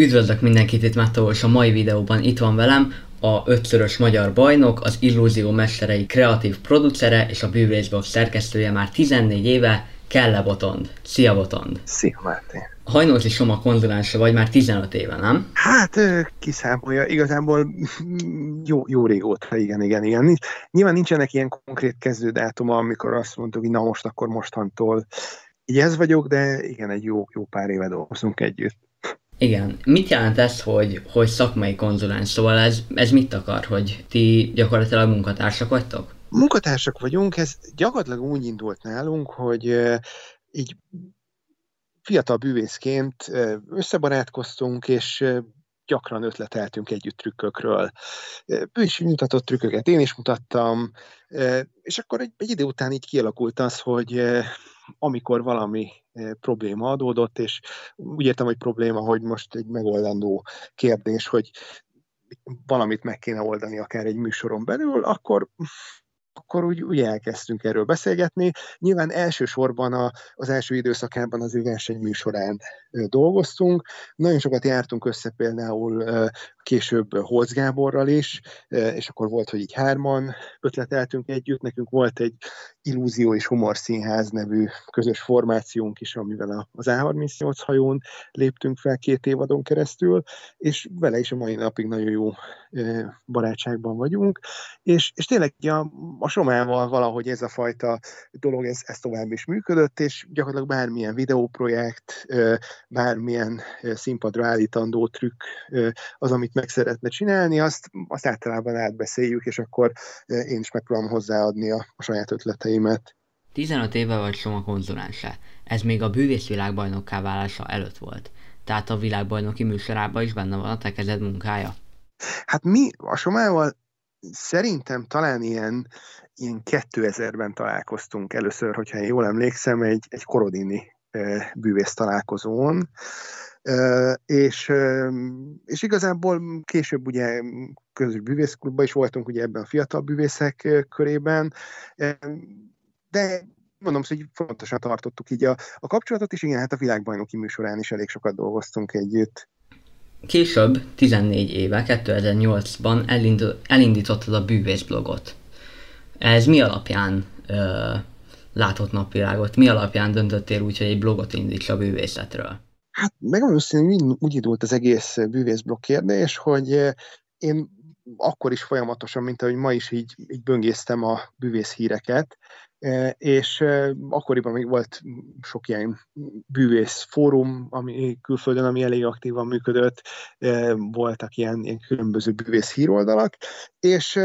Üdvözlök mindenkit itt Mattó, és a mai videóban itt van velem a ötszörös magyar bajnok, az Illúzió mesterei kreatív producere és a Bűvészbox szerkesztője már 14 éve, Kelle Botond. Szia Botond! Szia Máté! Hajnózi Soma konzulánsa vagy már 15 éve, nem? Hát kiszámolja, igazából jó, jó régóta, igen, igen, igen. Nyilván nincsenek ilyen konkrét kezdődátuma, amikor azt mondtuk, hogy na most akkor mostantól így ez vagyok, de igen, egy jó, jó pár éve dolgozunk együtt. Igen. Mit jelent ez, hogy, hogy szakmai konzuláns? Szóval ez, ez mit akar, hogy ti gyakorlatilag munkatársak vagytok? Munkatársak vagyunk, ez gyakorlatilag úgy indult nálunk, hogy így fiatal bűvészként összebarátkoztunk, és gyakran ötleteltünk együtt trükkökről. Ő is mutatott trükköket, én is mutattam, és akkor egy, egy idő után így kialakult az, hogy amikor valami probléma adódott, és úgy értem, hogy probléma, hogy most egy megoldandó kérdés, hogy valamit meg kéne oldani akár egy műsoron belül, akkor akkor úgy, úgy elkezdtünk erről beszélgetni. Nyilván elsősorban a, az első időszakában az ő versenyműsorán dolgoztunk. Nagyon sokat jártunk össze például később Holz Gáborral is, és akkor volt, hogy így hárman ötleteltünk együtt. Nekünk volt egy Illúzió és Humor Színház nevű közös formációnk is, amivel az A38 hajón léptünk fel két évadon keresztül, és vele is a mai napig nagyon jó barátságban vagyunk, és, és tényleg a, a Somával valahogy ez a fajta dolog, ez, ez tovább is működött, és gyakorlatilag bármilyen videóprojekt, bármilyen színpadra állítandó trükk az, amit meg szeretne csinálni, azt, azt általában átbeszéljük, és akkor én is megpróbálom hozzáadni a, a saját ötleteimet. 15 éve vagy Soma konzulánsa. Ez még a bűvészvilágbajnokká válása előtt volt. Tehát a világbajnoki műsorában is benne van a te kezed munkája. Hát mi a Somával szerintem talán ilyen, ilyen 2000-ben találkoztunk először, hogyha én jól emlékszem, egy, egy korodini bűvész találkozón, és, és igazából később ugye közös bűvészklubban is voltunk ugye ebben a fiatal bűvészek körében, de mondom, hogy fontosan tartottuk így a, a kapcsolatot, és igen, hát a világbajnoki műsorán is elég sokat dolgoztunk együtt. Később, 14 éve, 2008-ban elindítottad a bűvészblogot. Ez mi alapján ö, látott napvilágot? Mi alapján döntöttél úgy, hogy egy blogot indíts a bűvészetről? Hát megmondom őszintén, úgy indult az egész bűvészblog kérdés, hogy én akkor is folyamatosan, mint ahogy ma is így, így böngésztem a bűvész híreket, és akkoriban még volt sok ilyen bűvész fórum, ami külföldön, ami elég aktívan működött, voltak ilyen, ilyen különböző bűvész híroldalak, és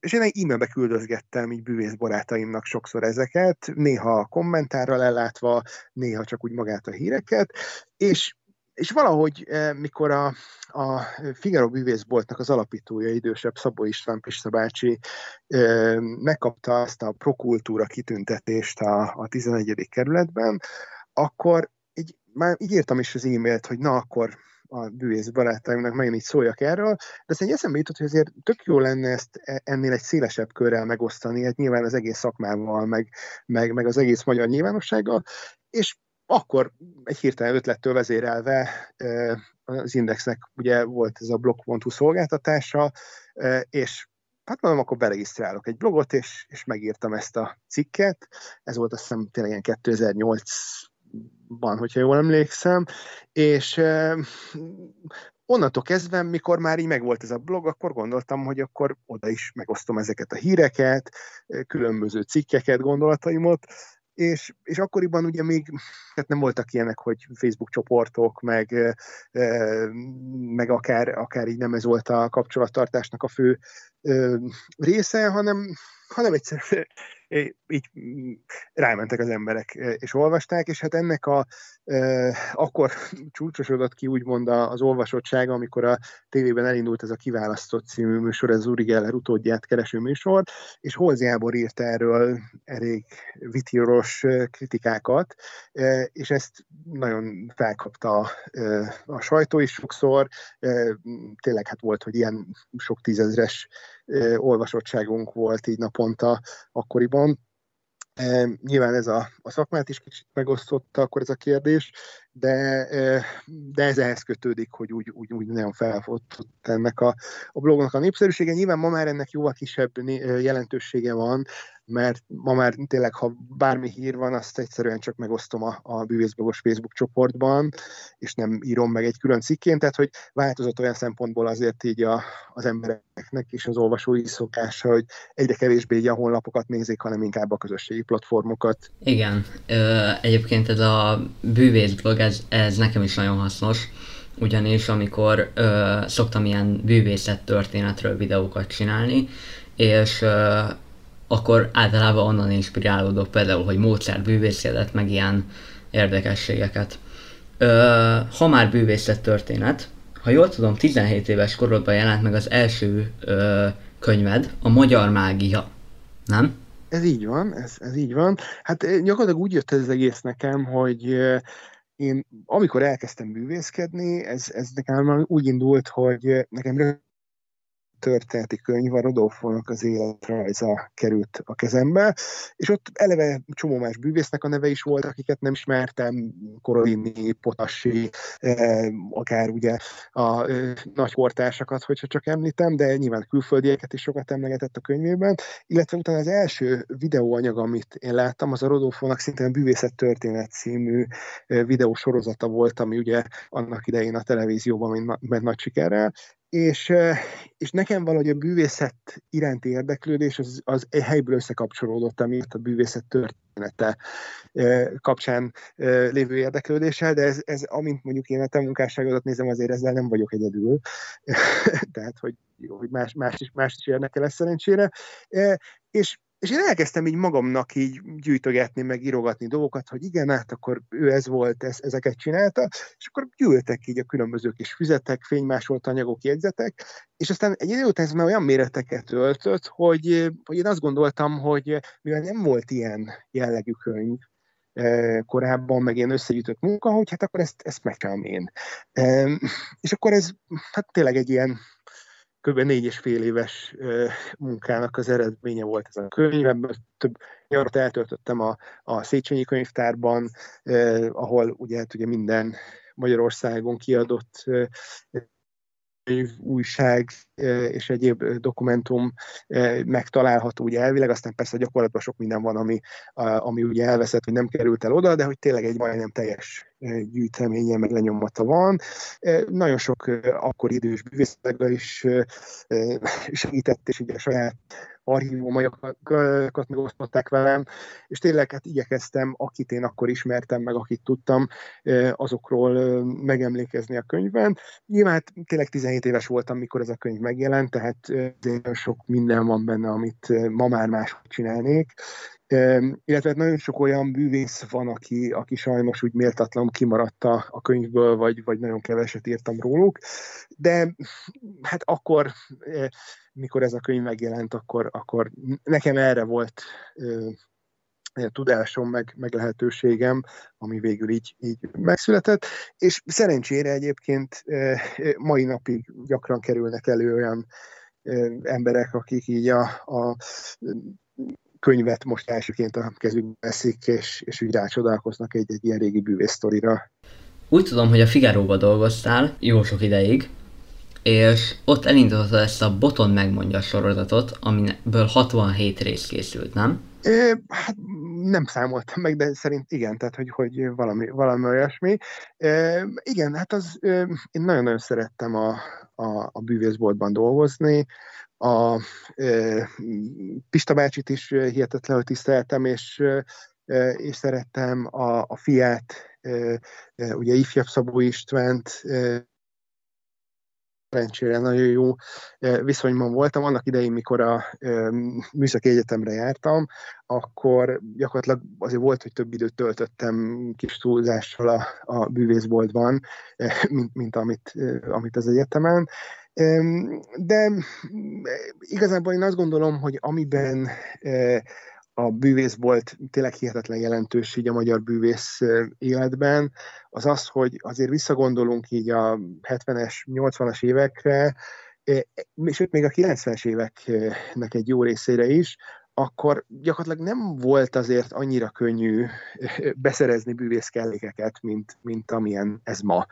és én e-mailbe küldözgettem így bűvész barátaimnak sokszor ezeket, néha kommentárral ellátva, néha csak úgy magát a híreket, és és valahogy, mikor a, a Figaro bűvészboltnak az alapítója, idősebb Szabó István Pista bácsi megkapta azt a prokultúra kitüntetést a, a 11. kerületben, akkor így, már így írtam is az e-mailt, hogy na akkor a bűvész barátaimnak megint így szóljak erről, de aztán egy eszembe jutott, hogy azért tök jó lenne ezt e, ennél egy szélesebb körrel megosztani, hát nyilván az egész szakmával, meg, meg, meg az egész magyar nyilvánossággal, és akkor egy hirtelen ötlettől vezérelve az Indexnek ugye volt ez a blog.hu szolgáltatása, és hát mondom, akkor beregisztrálok egy blogot, és, és megírtam ezt a cikket. Ez volt azt hiszem tényleg ilyen 2008-ban, hogyha jól emlékszem, és onnantól kezdve, mikor már így megvolt ez a blog, akkor gondoltam, hogy akkor oda is megosztom ezeket a híreket, különböző cikkeket, gondolataimat, és, és akkoriban ugye még hát nem voltak ilyenek, hogy Facebook csoportok, meg, meg akár, akár így nem ez volt a kapcsolattartásnak a fő része, hanem, hanem egyszerűen így rámentek az emberek, és olvasták, és hát ennek a, e, akkor csúcsosodott ki úgymond az olvasottsága, amikor a tévében elindult ez a Kiválasztott című műsor, ez Uri Geller utódját kereső műsor, és Holz Jábor írt erről elég vitíros kritikákat, e, és ezt nagyon felkapta a, a sajtó is sokszor, e, tényleg hát volt, hogy ilyen sok tízezres olvasottságunk volt így naponta akkoriban. E, nyilván ez a, a szakmát is kicsit megosztotta akkor ez a kérdés, de, de ez ehhez kötődik, hogy úgy, úgy, úgy nagyon felfotott ennek a, a blognak a népszerűsége. Nyilván ma már ennek jóval kisebb jelentősége van, mert ma már tényleg, ha bármi hír van, azt egyszerűen csak megosztom a, a bűvészblogos Facebook csoportban, és nem írom meg egy külön cikkén, tehát hogy változott olyan szempontból azért így a, az embereknek és az olvasói szokása, hogy egyre kevésbé így a honlapokat nézik, hanem inkább a közösségi platformokat. Igen, egyébként ez a bűvészblog, ez, ez nekem is nagyon hasznos, ugyanis amikor ö, szoktam ilyen bűvészet történetről videókat csinálni, és ö, akkor általában onnan inspirálódok például, hogy Mozart bűvészélet, meg ilyen érdekességeket. Ö, ha már bűvészet történet, ha jól tudom, 17 éves korodban jelent meg az első ö, könyved, a Magyar Mágia, nem? Ez így van, ez, ez így van. Hát gyakorlatilag úgy jött ez az egész nekem, hogy én amikor elkezdtem művészkedni, ez, ez nekem úgy indult, hogy nekem történeti könyv, a Rodolfónak az életrajza került a kezembe, és ott eleve csomó más bűvésznek a neve is volt, akiket nem ismertem, Korodini, Potassi, eh, akár ugye a eh, nagy portásakat, hogyha csak említem, de nyilván külföldieket is sokat emlegetett a könyvében, illetve utána az első videóanyag, amit én láttam, az a Rodolfónak szintén a Bűvészet történet című eh, videósorozata volt, ami ugye annak idején a televízióban ment nagy sikerrel, és, és nekem valahogy a bűvészet iránti érdeklődés az, az egy helyből összekapcsolódott, amit a bűvészet története kapcsán lévő érdeklődéssel, de ez, ez amint mondjuk én a te munkásságodat nézem, azért ezzel nem vagyok egyedül. Tehát, hogy, jó, hogy más, más, is, más is érdekel ez szerencsére. És és én elkezdtem így magamnak így gyűjtögetni, meg írogatni dolgokat, hogy igen, hát akkor ő ez volt, ez, ezeket csinálta, és akkor gyűltek így a különböző kis füzetek, fénymásolt anyagok, jegyzetek, és aztán egy idő után ez már olyan méreteket öltött, hogy, hogy én azt gondoltam, hogy mivel nem volt ilyen jellegű könyv, e, korábban, meg ilyen összegyűjtött munka, hogy hát akkor ezt, ezt megcsinálom én. E, és akkor ez hát tényleg egy ilyen kb. négy és fél éves munkának az eredménye volt ez a könyv. Ebből több nyarat eltöltöttem a, a Széchenyi könyvtárban, ahol ugye, hát ugye minden Magyarországon kiadott újság és egyéb dokumentum megtalálható ugye elvileg, aztán persze gyakorlatban sok minden van, ami, ami ugye elveszett, hogy nem került el oda, de hogy tényleg egy majdnem teljes gyűjteménye, meg lenyomata van. Nagyon sok akkor idős bűvészekkel is segített, és ugye a saját archívumaikat megosztották velem, és tényleg hát igyekeztem, akit én akkor ismertem, meg akit tudtam, azokról megemlékezni a könyvben. Nyilván hát tényleg 17 éves voltam, mikor ez a könyv megjelent, tehát sok minden van benne, amit ma már máshogy csinálnék, illetve nagyon sok olyan bűvész van, aki, aki sajnos úgy méltatlan kimaradt a, a könyvből, vagy, vagy nagyon keveset írtam róluk, de hát akkor, mikor ez a könyv megjelent, akkor, akkor nekem erre volt tudásom, meg, meg lehetőségem, ami végül így, így megszületett, és szerencsére egyébként mai napig gyakran kerülnek elő olyan emberek, akik így a, a könyvet most elsőként a kezükbe veszik, és, és úgy rácsodálkoznak egy, egy ilyen régi bűvésztorira. Úgy tudom, hogy a Figaro-ba dolgoztál jó sok ideig, és ott elindította ezt a Boton megmondja sorozatot, amiből 67 rész készült, nem? É, hát nem számoltam meg, de szerint igen, tehát hogy, hogy valami, valami olyasmi. É, igen, hát az, én nagyon-nagyon szerettem a, a, a bűvészboltban dolgozni, a e, Pista bácsit is hihetetlenül tiszteltem, és, e, és szerettem a, a fiát, ugye ifjabb Szabó Istvánt, szerencsére nagyon jó viszonyban voltam. Annak idején, mikor a műszaki egyetemre jártam, akkor gyakorlatilag azért volt, hogy több időt töltöttem kis túlzással a, a bűvészboltban, mint, mint amit, amit az egyetemen. De igazából én azt gondolom, hogy amiben a bűvész volt tényleg hihetetlen jelentős így a magyar bűvész életben, az az, hogy azért visszagondolunk így a 70-es, 80-as évekre, és még a 90-es éveknek egy jó részére is, akkor gyakorlatilag nem volt azért annyira könnyű beszerezni bűvészkellékeket, mint, mint amilyen ez ma.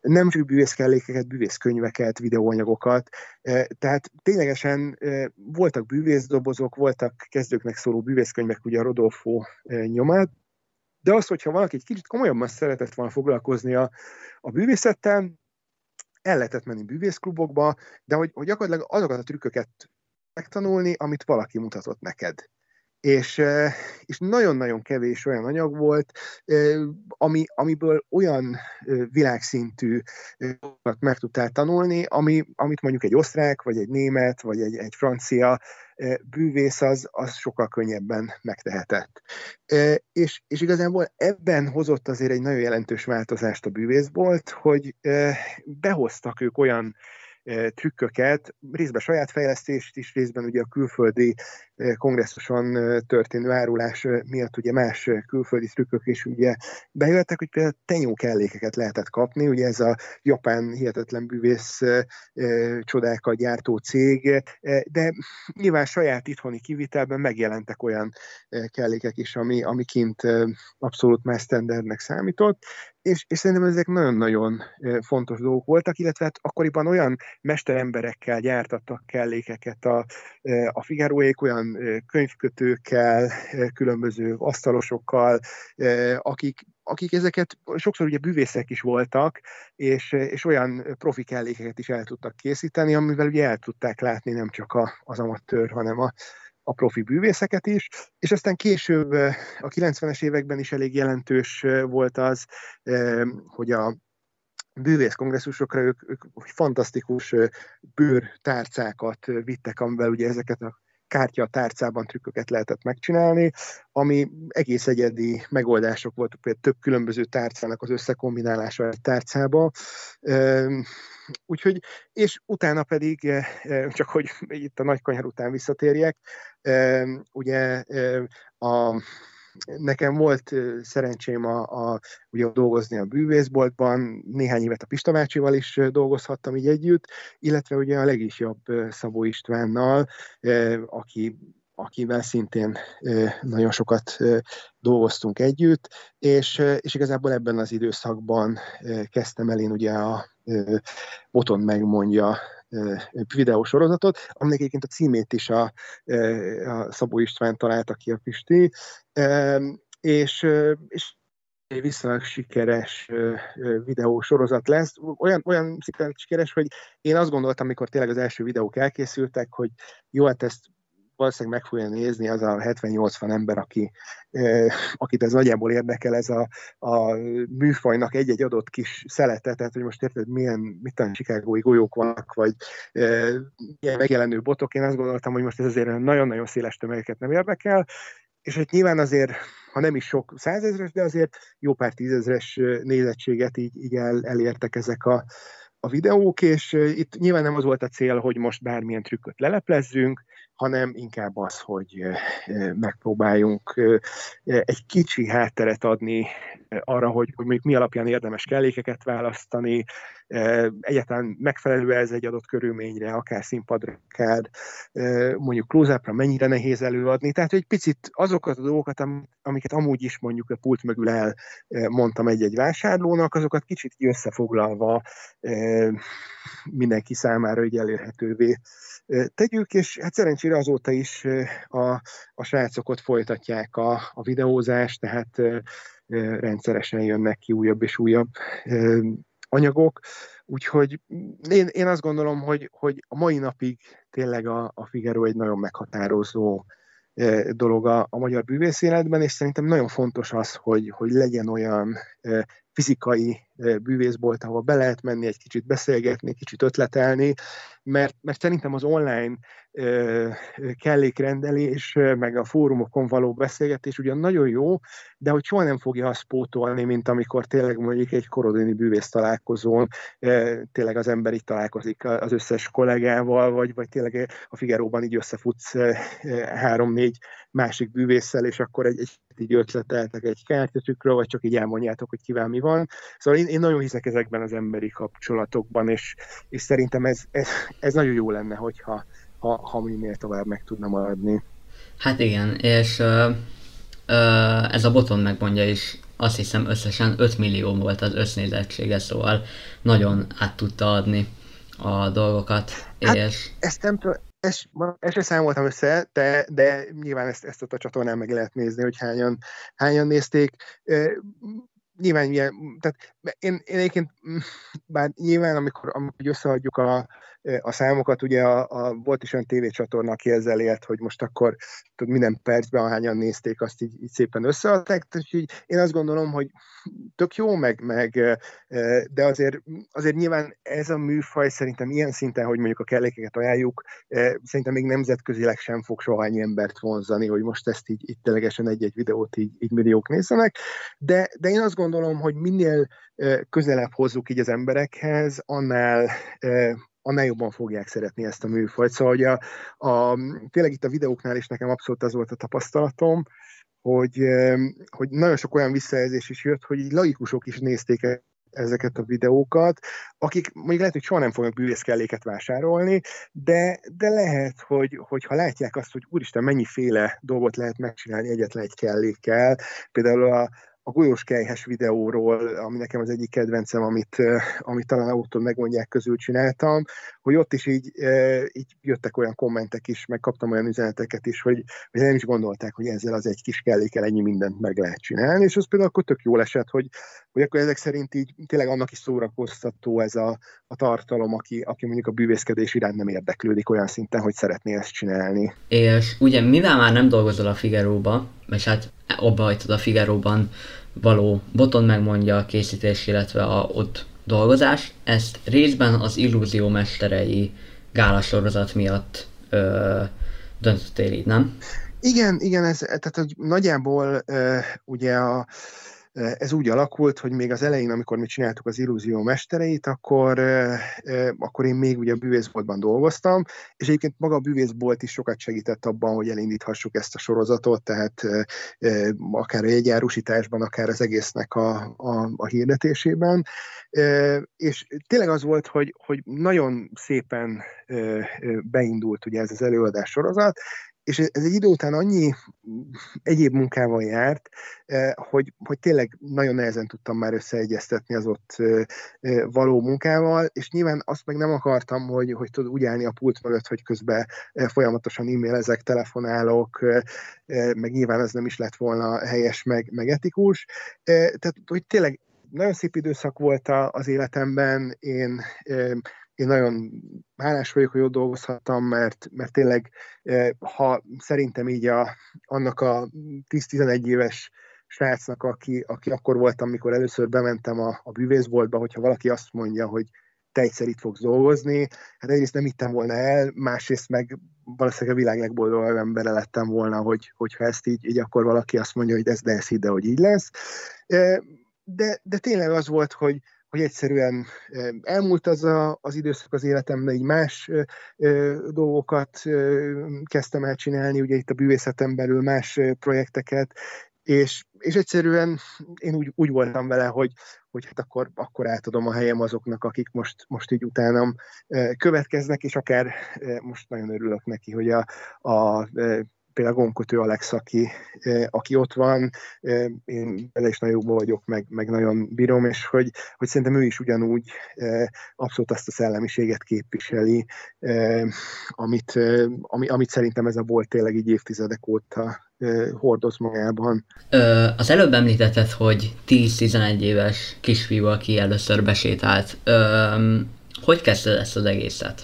Nem csak bűvészkellékeket, bűvészkönyveket, videóanyagokat, tehát ténylegesen voltak bűvészdobozok, voltak kezdőknek szóló bűvészkönyvek, ugye a Rodolfo nyomát, de az, hogyha valaki egy kicsit komolyabban szeretett volna foglalkozni a, a bűvészettel, el lehetett menni bűvészklubokba, de hogy, hogy gyakorlatilag azokat a trükköket megtanulni, amit valaki mutatott neked. És, és nagyon-nagyon kevés olyan anyag volt, ami, amiből olyan világszintű meg tudtál tanulni, ami, amit mondjuk egy osztrák, vagy egy német, vagy egy, egy francia bűvész az, az sokkal könnyebben megtehetett. És, és igazából ebben hozott azért egy nagyon jelentős változást a bűvészbolt, hogy behoztak ők olyan trükköket, részben saját fejlesztést is, részben ugye a külföldi kongresszuson történő árulás miatt ugye más külföldi trükkök is ugye bejöttek, hogy például tenyó kellékeket lehetett kapni, ugye ez a japán hihetetlen bűvész csodákat gyártó cég, de nyilván saját itthoni kivitelben megjelentek olyan kellékek is, ami, ami kint abszolút más standardnek számított, és, és szerintem ezek nagyon-nagyon fontos dolgok voltak, illetve hát akkoriban olyan mesteremberekkel gyártattak kellékeket a, a Figaroék, olyan könyvkötőkkel, különböző asztalosokkal, akik, akik ezeket sokszor ugye bűvészek is voltak, és, és olyan profi kellékeket is el tudtak készíteni, amivel ugye el tudták látni nem csak a, az amatőr, hanem a, a profi bűvészeket is, és aztán később a 90-es években is elég jelentős volt az, hogy a bűvész kongresszusokra ők, ők fantasztikus bőrtárcákat vittek, amivel ugye ezeket a kártya tárcában trükköket lehetett megcsinálni, ami egész egyedi megoldások voltak, például több különböző tárcának az összekombinálása egy tárcába. Úgyhogy, és utána pedig, csak hogy itt a nagy kanyar után visszatérjek, ugye a Nekem volt szerencsém a, a, ugye dolgozni a bűvészboltban, néhány évet a Pista bácsival is dolgozhattam így együtt, illetve ugye a legisjobb Szabó Istvánnal, aki akivel szintén nagyon sokat dolgoztunk együtt, és, és igazából ebben az időszakban kezdtem el én ugye a Boton megmondja videósorozatot, aminek egyébként a címét is a, a Szabó István találta ki a Pisti, és, és egy viszonylag sikeres videósorozat lesz. Olyan, olyan sikeres, hogy én azt gondoltam, amikor tényleg az első videók elkészültek, hogy jó, hát ezt valószínűleg meg fogja nézni az a 70-80 ember, aki, akit ez nagyjából érdekel, ez a, a műfajnak egy-egy adott kis szelete, tehát hogy most érted, milyen, mit tudom, Chicagói golyók vannak, vagy milyen megjelenő botok, én azt gondoltam, hogy most ez azért nagyon-nagyon széles tömegeket nem érdekel, és hogy nyilván azért, ha nem is sok százezres, de azért jó pár tízezres nézettséget így, így el, elértek ezek a, a videók, és itt nyilván nem az volt a cél, hogy most bármilyen trükköt leleplezzünk, hanem inkább az, hogy megpróbáljunk egy kicsi hátteret adni arra, hogy, hogy mi alapján érdemes kellékeket választani, egyáltalán megfelelő ez egy adott körülményre, akár színpadra, akár mondjuk close mennyire nehéz előadni. Tehát egy picit azokat a dolgokat, amiket amúgy is mondjuk a pult mögül elmondtam egy-egy vásárlónak, azokat kicsit összefoglalva mindenki számára így elérhetővé tegyük, és hát szerencsére azóta is a, a srácok ott folytatják a, a videózást, tehát rendszeresen jönnek ki újabb és újabb anyagok, úgyhogy én, én azt gondolom, hogy, hogy a mai napig tényleg a, a Figaro egy nagyon meghatározó dolog a, a magyar bűvész életben, és szerintem nagyon fontos az, hogy, hogy legyen olyan fizikai bűvészbolt, ahol be lehet menni, egy kicsit beszélgetni, kicsit ötletelni, mert, mert szerintem az online kellékrendelés, meg a fórumokon való beszélgetés ugyan nagyon jó, de hogy soha nem fogja azt pótolni, mint amikor tényleg mondjuk egy korodini bűvész találkozón tényleg az ember itt találkozik az összes kollégával, vagy, vagy tényleg a Figeróban így összefutsz három-négy másik bűvésszel, és akkor egy, egy így ötleteltek egy kártyatükről, vagy csak így elmondjátok, hogy kivel mi van. Szóval én, én nagyon hiszek ezekben az emberi kapcsolatokban, és, és szerintem ez, ez, ez nagyon jó lenne, hogyha ha, ha minél tovább meg tudna maradni. Hát igen, és ö, ö, ez a boton megmondja is, azt hiszem összesen 5 millió volt az össznézettsége, szóval nagyon át tudta adni a dolgokat. Hát, és... Ezt nem tudom, ezt, ezt sem számoltam össze, de, de nyilván ezt, ezt ott a csatornán meg lehet nézni, hogy hányan, hányan nézték. Nyilván, ilyen, tehát én, én egyébként, bár nyilván, amikor, amikor összeadjuk a, a számokat, ugye a, a, volt is olyan tévécsatorna, aki ezzel élt, hogy most akkor tudod, minden percben, ahányan nézték, azt így, így szépen összeadták, így én azt gondolom, hogy tök jó, meg, meg de azért, azért nyilván ez a műfaj szerintem ilyen szinten, hogy mondjuk a kellékeket ajánljuk, szerintem még nemzetközileg sem fog soha ennyi embert vonzani, hogy most ezt így, így ténylegesen egy-egy videót így, így milliók nézzenek, de, de én azt gondolom, hogy minél közelebb hozzuk így az emberekhez, annál annál jobban fogják szeretni ezt a műfajt. Szóval ugye a, a, tényleg itt a videóknál is nekem abszolút az volt a tapasztalatom, hogy, hogy nagyon sok olyan visszajelzés is jött, hogy így laikusok is nézték ezeket a videókat, akik mondjuk lehet, hogy soha nem fognak bűvészkelléket vásárolni, de, de lehet, hogy, hogy ha látják azt, hogy úristen, mennyiféle dolgot lehet megcsinálni egyetlen egy kellékkel, például a, a golyós kejhes videóról, ami nekem az egyik kedvencem, amit, amit talán autón megmondják közül csináltam, hogy ott is így, így jöttek olyan kommentek is, meg kaptam olyan üzeneteket is, hogy, hogy nem is gondolták, hogy ezzel az egy kis kellékkel ennyi mindent meg lehet csinálni, és az például akkor tök jól esett, hogy, hogy akkor ezek szerint így tényleg annak is szórakoztató ez a, a tartalom, aki, aki mondjuk a bűvészkedés iránt nem érdeklődik olyan szinten, hogy szeretné ezt csinálni. És ugye mivel már nem dolgozol a Figaro-ba, és hát abba hagytad a Figaro-ban való boton megmondja a készítés, illetve a ott dolgozás, ezt részben az illúzió mesterei gálasorozat miatt ö, döntöttél így, nem? Igen, igen, ez, tehát hogy nagyjából ö, ugye a, ez úgy alakult, hogy még az elején, amikor mi csináltuk az illúzió mestereit, akkor, akkor én még ugye a bűvészboltban dolgoztam, és egyébként maga a bűvészbolt is sokat segített abban, hogy elindíthassuk ezt a sorozatot, tehát akár a jegyárusításban, akár az egésznek a, a, a hirdetésében. És tényleg az volt, hogy, hogy nagyon szépen beindult ugye ez az előadás sorozat, és ez egy idő után annyi egyéb munkával járt, eh, hogy, hogy tényleg nagyon nehezen tudtam már összeegyeztetni az ott eh, eh, való munkával, és nyilván azt meg nem akartam, hogy, hogy tud úgy állni a pult mögött, hogy közben folyamatosan e-mailezek, telefonálok, meg nyilván ez nem is lett volna helyes, meg, meg etikus. Tehát, hogy tényleg nagyon szép időszak volt az életemben, én én nagyon hálás vagyok, hogy ott dolgozhattam, mert, mert tényleg, eh, ha szerintem így a, annak a 10-11 éves srácnak, aki, aki akkor voltam, amikor először bementem a, a bűvészboltba, hogyha valaki azt mondja, hogy te egyszer itt fogsz dolgozni, hát egyrészt nem hittem volna el, másrészt meg valószínűleg a világ legboldogabb embere lettem volna, hogy, hogyha ezt így, így akkor valaki azt mondja, hogy ez de ez hidd, hogy így lesz. Eh, de, de tényleg az volt, hogy, hogy egyszerűen elmúlt az a, az időszak az életemben, így más dolgokat kezdtem el csinálni, ugye itt a bűvészeten belül más projekteket, és, és egyszerűen én úgy, úgy voltam vele, hogy, hogy hát akkor, akkor átadom a helyem azoknak, akik most, most így utánam következnek, és akár most nagyon örülök neki, hogy a, a például Gonkötő Alex, aki, aki ott van, én vele is nagyon jobban vagyok, meg, meg nagyon bírom, és hogy, hogy szerintem ő is ugyanúgy abszolút azt a szellemiséget képviseli, amit, ami, amit szerintem ez a bolt tényleg így évtizedek óta hordoz magában. Az előbb említetted, hogy 10-11 éves kisfiú, aki először besétált. Hogy kezdted ezt az egészet?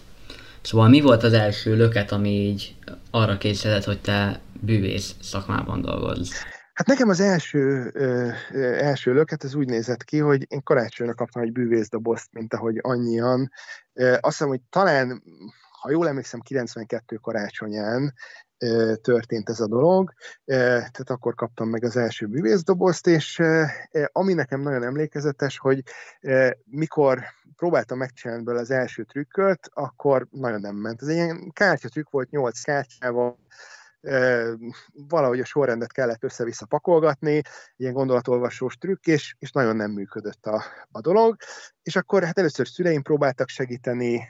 Szóval mi volt az első löket, ami így arra készített, hogy te bűvész szakmában dolgozz? Hát nekem az első, ö, ö, első löket ez úgy nézett ki, hogy én karácsonyra kaptam egy bűvészdobozt, mint ahogy annyian. Ö, azt hiszem, hogy talán, ha jól emlékszem, 92 karácsonyán történt ez a dolog, tehát akkor kaptam meg az első bűvészdobozt, és ami nekem nagyon emlékezetes, hogy mikor próbáltam megcsinálni belőle az első trükköt, akkor nagyon nem ment. Ez egy ilyen kártyatrükk volt, nyolc kártyával, valahogy a sorrendet kellett össze-vissza pakolgatni, ilyen gondolatolvasós trükk, és, és nagyon nem működött a, a dolog. És akkor hát először szüleim próbáltak segíteni,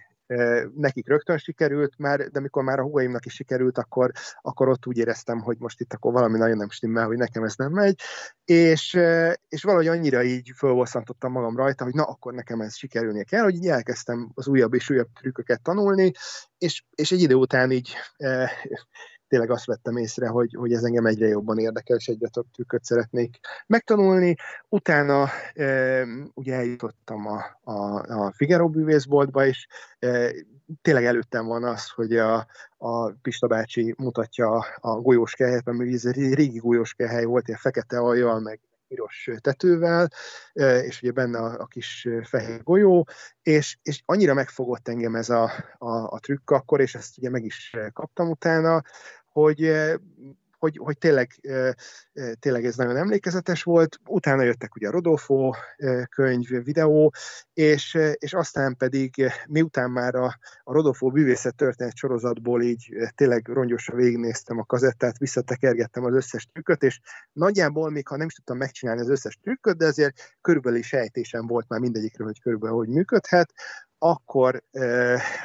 nekik rögtön sikerült, már, de amikor már a húgaimnak is sikerült, akkor, akkor ott úgy éreztem, hogy most itt akkor valami nagyon nem stimmel, hogy nekem ez nem megy, és, és valahogy annyira így fölbosszantottam magam rajta, hogy na, akkor nekem ez sikerülnie kell, hogy így elkezdtem az újabb és újabb trükköket tanulni, és, és egy idő után így tényleg azt vettem észre, hogy, hogy ez engem egyre jobban érdekel, és egyre több trükköt szeretnék megtanulni. Utána e, ugye eljutottam a, a, a Figaro bűvészboltba, és e, tényleg előttem van az, hogy a, a Pista bácsi mutatja a golyóskehelyet, mert ez egy régi golyóskehely volt, ilyen fekete aljal, meg piros tetővel, és ugye benne a, a kis fehér golyó, és, és annyira megfogott engem ez a, a, a trükk akkor, és ezt ugye meg is kaptam utána, hogy hogy, hogy tényleg, tényleg ez nagyon emlékezetes volt. Utána jöttek ugye a Rodolfo könyv, videó, és, és aztán pedig miután már a, a Rodolfo bűvészet történet sorozatból így tényleg rongyosan végignéztem a kazettát, visszatekergettem az összes trükköt, és nagyjából még ha nem is tudtam megcsinálni az összes trükköt, de azért körülbelül sejtésem volt már mindegyikről, hogy körülbelül hogy működhet, akkor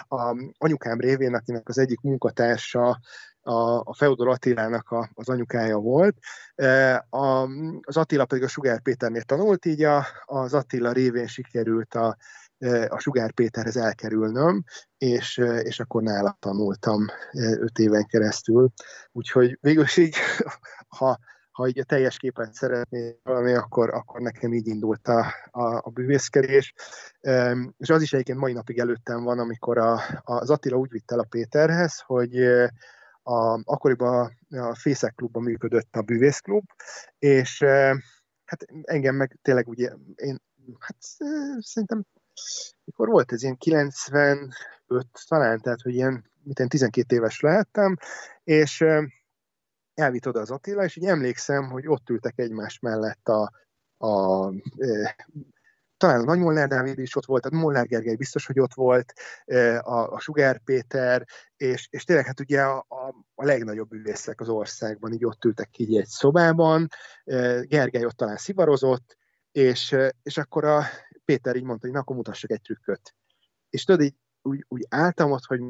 a anyukám révén, akinek az egyik munkatársa a, a Feodor Attilának a, az anyukája volt. E, a, az Attila pedig a Sugár Péternél tanult, így a, az Attila révén sikerült a, e, a Sugár Péterhez elkerülnöm, és, e, és akkor nála tanultam öt éven keresztül. Úgyhogy végül is így, ha, ha így a teljes képet szeretné valami, akkor, akkor nekem így indult a, a, a bűvészkedés. És az is egyébként mai napig előttem van, amikor a, az Attila úgy vitt el a Péterhez, hogy a, akkoriban a Fészek klubban működött a bűvészklub, és hát engem meg tényleg ugye, én, hát szerintem mikor volt ez, ilyen 95 talán, tehát hogy ilyen, mint 12 éves lehettem, és elvitt oda az Attila, és így emlékszem, hogy ott ültek egymás mellett a, a talán a Nagy Molnár Dávid is ott volt, a Molnár Gergely biztos, hogy ott volt, a, a Sugár Péter, és, és tényleg hát ugye a, a, a legnagyobb művészek az országban így ott ültek így egy szobában, Gergely ott talán szivarozott, és, és akkor a Péter így mondta, hogy na, akkor mutassak egy trükköt. És tudod, így úgy, úgy álltam ott, hogy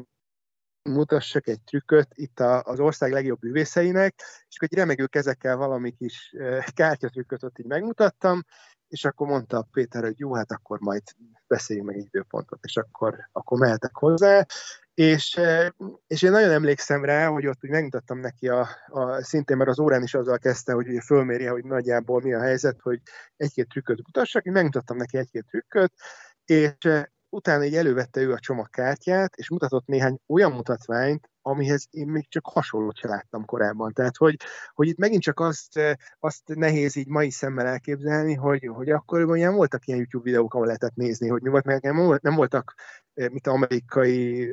mutassak egy trükköt itt az ország legjobb művészeinek, és akkor egy remegő kezekkel valami kis kártyatrükköt ott így megmutattam, és akkor mondta a Péter, hogy jó, hát akkor majd beszéljünk meg egy időpontot, és akkor, akkor mehetek hozzá, és, és én nagyon emlékszem rá, hogy ott úgy megmutattam neki a, a szintén, mert az órán is azzal kezdte, hogy ugye fölmérje, hogy nagyjából mi a helyzet, hogy egy-két trükköt mutassak, én megmutattam neki egy-két trükköt, és utána így elővette ő a csomagkártyát, és mutatott néhány olyan mutatványt, amihez én még csak hasonlót sem láttam korábban. Tehát, hogy, hogy itt megint csak azt, azt nehéz így mai szemmel elképzelni, hogy, hogy akkor olyan voltak ilyen YouTube videók, ahol lehetett nézni, hogy mi volt, meg nem voltak mint amerikai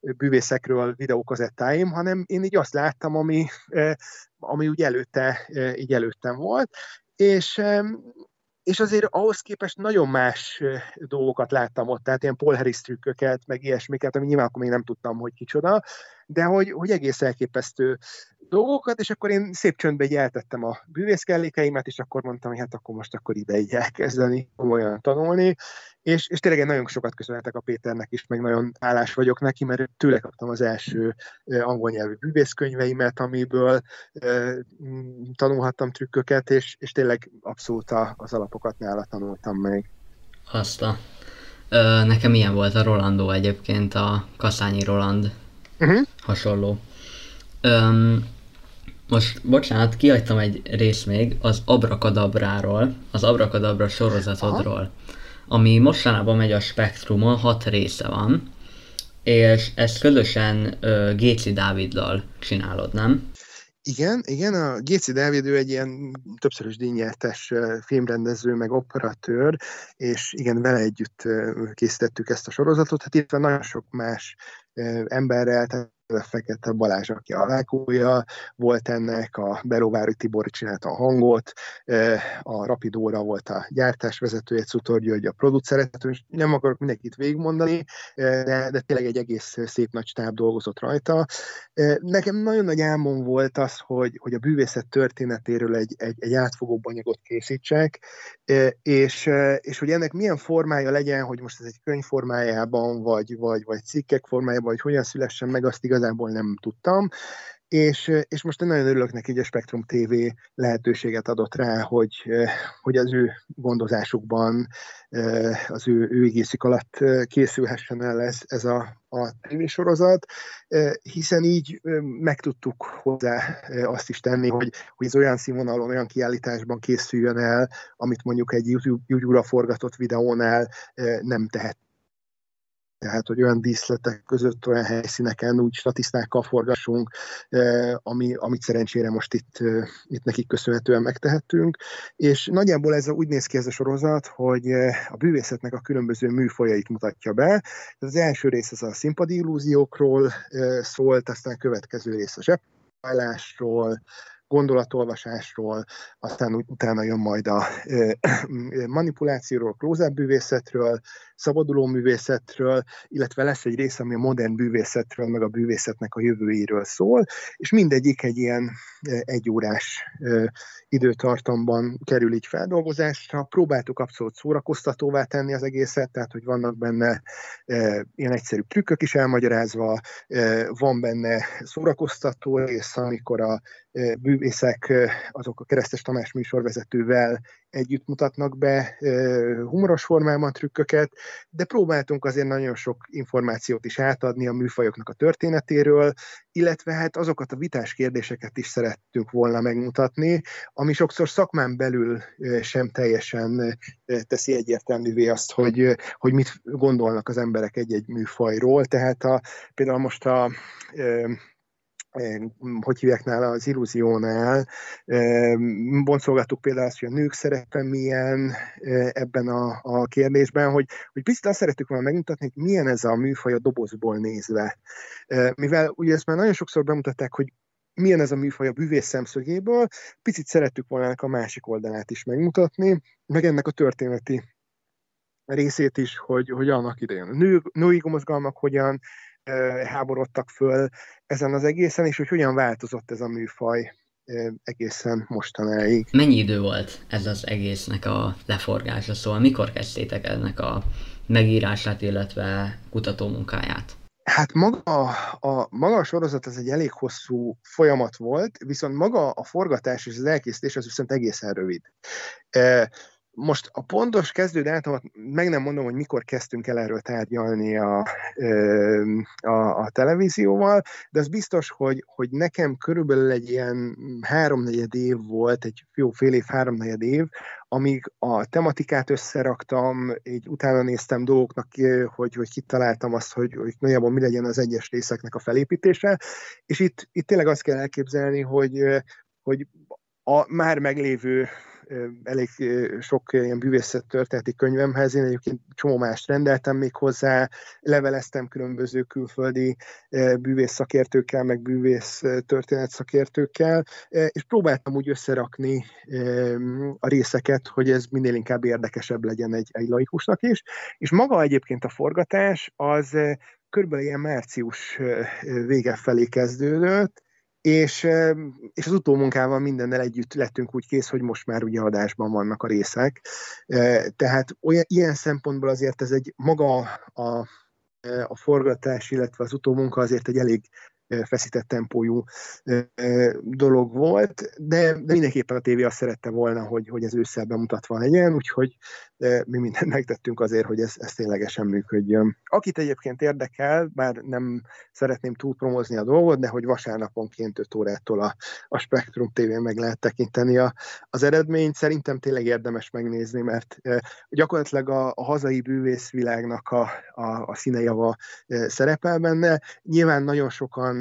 bűvészekről videókazettáim, hanem én így azt láttam, ami, ami úgy előtte, így előttem volt, és és azért ahhoz képest nagyon más dolgokat láttam ott, tehát ilyen Paul Harris trükköket, meg ilyesmiket, ami nyilván akkor még nem tudtam, hogy kicsoda, de hogy, hogy egész elképesztő dolgokat, és akkor én szép csöndbe így eltettem a bűvészkellékeimet, és akkor mondtam, hogy hát akkor most akkor ide így elkezdeni komolyan tanulni, és, és tényleg nagyon sokat köszönhetek a Péternek is, meg nagyon állás vagyok neki, mert tőle kaptam az első angol nyelvű bűvészkönyveimet, amiből tanulhattam trükköket, és, és tényleg abszolút az alapokat nála tanultam meg. Azt a... Ö, nekem ilyen volt a Rolando egyébként, a Kaszányi Roland uh-huh. hasonló. Öm, most, bocsánat, kihagytam egy részt még az Abrakadabráról, az Abrakadabra sorozatodról, ami mostanában megy a Spektrumon, hat része van, és ezt közösen uh, Géci Dáviddal csinálod, nem? Igen, igen, a Géci Dávid ő egy ilyen többszörös díjnyertes filmrendező, meg operatőr, és igen, vele együtt készítettük ezt a sorozatot, hát itt van nagyon sok más emberrel, tehát a Fekete Balázs, aki a lákója volt ennek, a Beróvári Tibor csinálta a hangot, a Rapidóra volt a gyártásvezetője, Cutor György a produceret, és nem akarok mindenkit végigmondani, de, de tényleg egy egész szép nagy stáb dolgozott rajta. Nekem nagyon nagy álmom volt az, hogy, hogy a bűvészet történetéről egy, egy, egy átfogóbb anyagot készítsek, és, és hogy ennek milyen formája legyen, hogy most ez egy könyv formájában, vagy, vagy, vagy cikkek formájában, vagy hogyan szülessen meg, azt igazából nem tudtam. És, és most én nagyon örülök neki, hogy a Spektrum TV lehetőséget adott rá, hogy, hogy az ő gondozásukban, az ő, ő egészük alatt készülhessen el ez, ez a, a tévésorozat, hiszen így meg tudtuk hozzá azt is tenni, hogy, hogy ez olyan színvonalon, olyan kiállításban készüljön el, amit mondjuk egy YouTube-ra forgatott videónál nem tehet tehát hogy olyan díszletek között, olyan helyszíneken úgy statisztákkal forgassunk, ami, amit szerencsére most itt, itt nekik köszönhetően megtehetünk. És nagyjából ez úgy néz ki ez a sorozat, hogy a bűvészetnek a különböző műfajait mutatja be. Az első rész az a színpadi illúziókról szólt, aztán a következő rész a zsebállásról, gondolatolvasásról, aztán utána jön majd a manipulációról, close bűvészetről, szabaduló művészetről, illetve lesz egy rész, ami a modern bűvészetről, meg a bűvészetnek a jövőjéről szól, és mindegyik egy ilyen egyórás időtartamban kerül így feldolgozásra. Próbáltuk abszolút szórakoztatóvá tenni az egészet, tehát hogy vannak benne ilyen egyszerű trükkök is elmagyarázva, van benne szórakoztató rész, amikor a bűvészek azok a Keresztes Tamás műsorvezetővel együtt mutatnak be humoros formában trükköket, de próbáltunk azért nagyon sok információt is átadni a műfajoknak a történetéről, illetve hát azokat a vitás kérdéseket is szerettünk volna megmutatni, ami sokszor szakmán belül sem teljesen teszi egyértelművé azt, hogy, hogy mit gondolnak az emberek egy-egy műfajról. Tehát a, például most a hogy hívják nála, az illúziónál. Boncolgattuk például azt, hogy a nők szerepe milyen ebben a, a kérdésben, hogy, hogy picit azt szerettük volna megmutatni, hogy milyen ez a műfaj a dobozból nézve. Mivel ugye ezt már nagyon sokszor bemutatták, hogy milyen ez a műfaj a bűvész szemszögéből, picit szerettük volna ennek a másik oldalát is megmutatni, meg ennek a történeti részét is, hogy, hogy annak idején a nő, női mozgalmak hogyan háborodtak föl ezen az egészen, és hogy hogyan változott ez a műfaj egészen mostanáig. Mennyi idő volt ez az egésznek a leforgása? Szóval mikor kezdtétek ennek a megírását, illetve kutatómunkáját? Hát maga a, maga a sorozat az egy elég hosszú folyamat volt, viszont maga a forgatás és az elkészítés az viszont egészen rövid. Most a pontos kezdődátumot meg nem mondom, hogy mikor kezdtünk el erről tárgyalni a, a, a televízióval, de az biztos, hogy, hogy nekem körülbelül egy ilyen háromnegyed év volt, egy jó fél év, háromnegyed év, amíg a tematikát összeraktam, így utána néztem dolgoknak, hogy, hogy kitaláltam azt, hogy, hogy nagyjából mi legyen az egyes részeknek a felépítése, és itt, itt tényleg azt kell elképzelni, hogy, hogy a már meglévő elég sok ilyen bűvészet történeti könyvemhez, én egyébként csomó mást rendeltem még hozzá, leveleztem különböző külföldi bűvész szakértőkkel, meg bűvész történet szakértőkkel, és próbáltam úgy összerakni a részeket, hogy ez minél inkább érdekesebb legyen egy, egy laikusnak is, és maga egyébként a forgatás az körülbelül ilyen március vége felé kezdődött, és, és az utómunkával mindennel együtt lettünk úgy kész, hogy most már ugye adásban vannak a részek. Tehát olyan, ilyen szempontból azért ez egy maga a, a forgatás, illetve az utómunka azért egy elég feszített tempójú dolog volt, de, de mindenképpen a tévé azt szerette volna, hogy, hogy ez ősszel bemutatva legyen, úgyhogy mi mindent megtettünk azért, hogy ez, ez ténylegesen működjön. Akit egyébként érdekel, bár nem szeretném túlpromozni a dolgot, de hogy vasárnaponként 5 órától a, a Spektrum TV meg lehet tekinteni a, az eredményt, szerintem tényleg érdemes megnézni, mert gyakorlatilag a, a hazai bűvészvilágnak a, a, a színejava szerepel benne. Nyilván nagyon sokan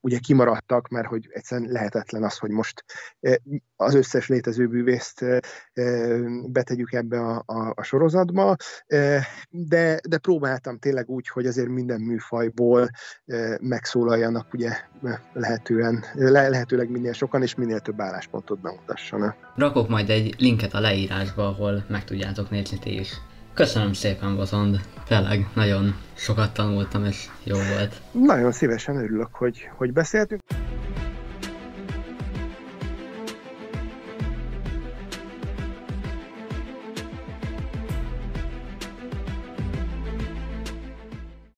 ugye kimaradtak, mert hogy egyszerűen lehetetlen az, hogy most az összes létező bűvészt betegyük ebbe a, a, a sorozatba, de, de próbáltam tényleg úgy, hogy azért minden műfajból megszólaljanak ugye lehetően, lehetőleg minél sokan és minél több álláspontot bemutassanak. Rakok majd egy linket a leírásba, ahol meg tudjátok nézni ti is. Köszönöm szépen, Botond. Tényleg nagyon sokat tanultam, és jó volt. Nagyon szívesen örülök, hogy, hogy beszéltünk.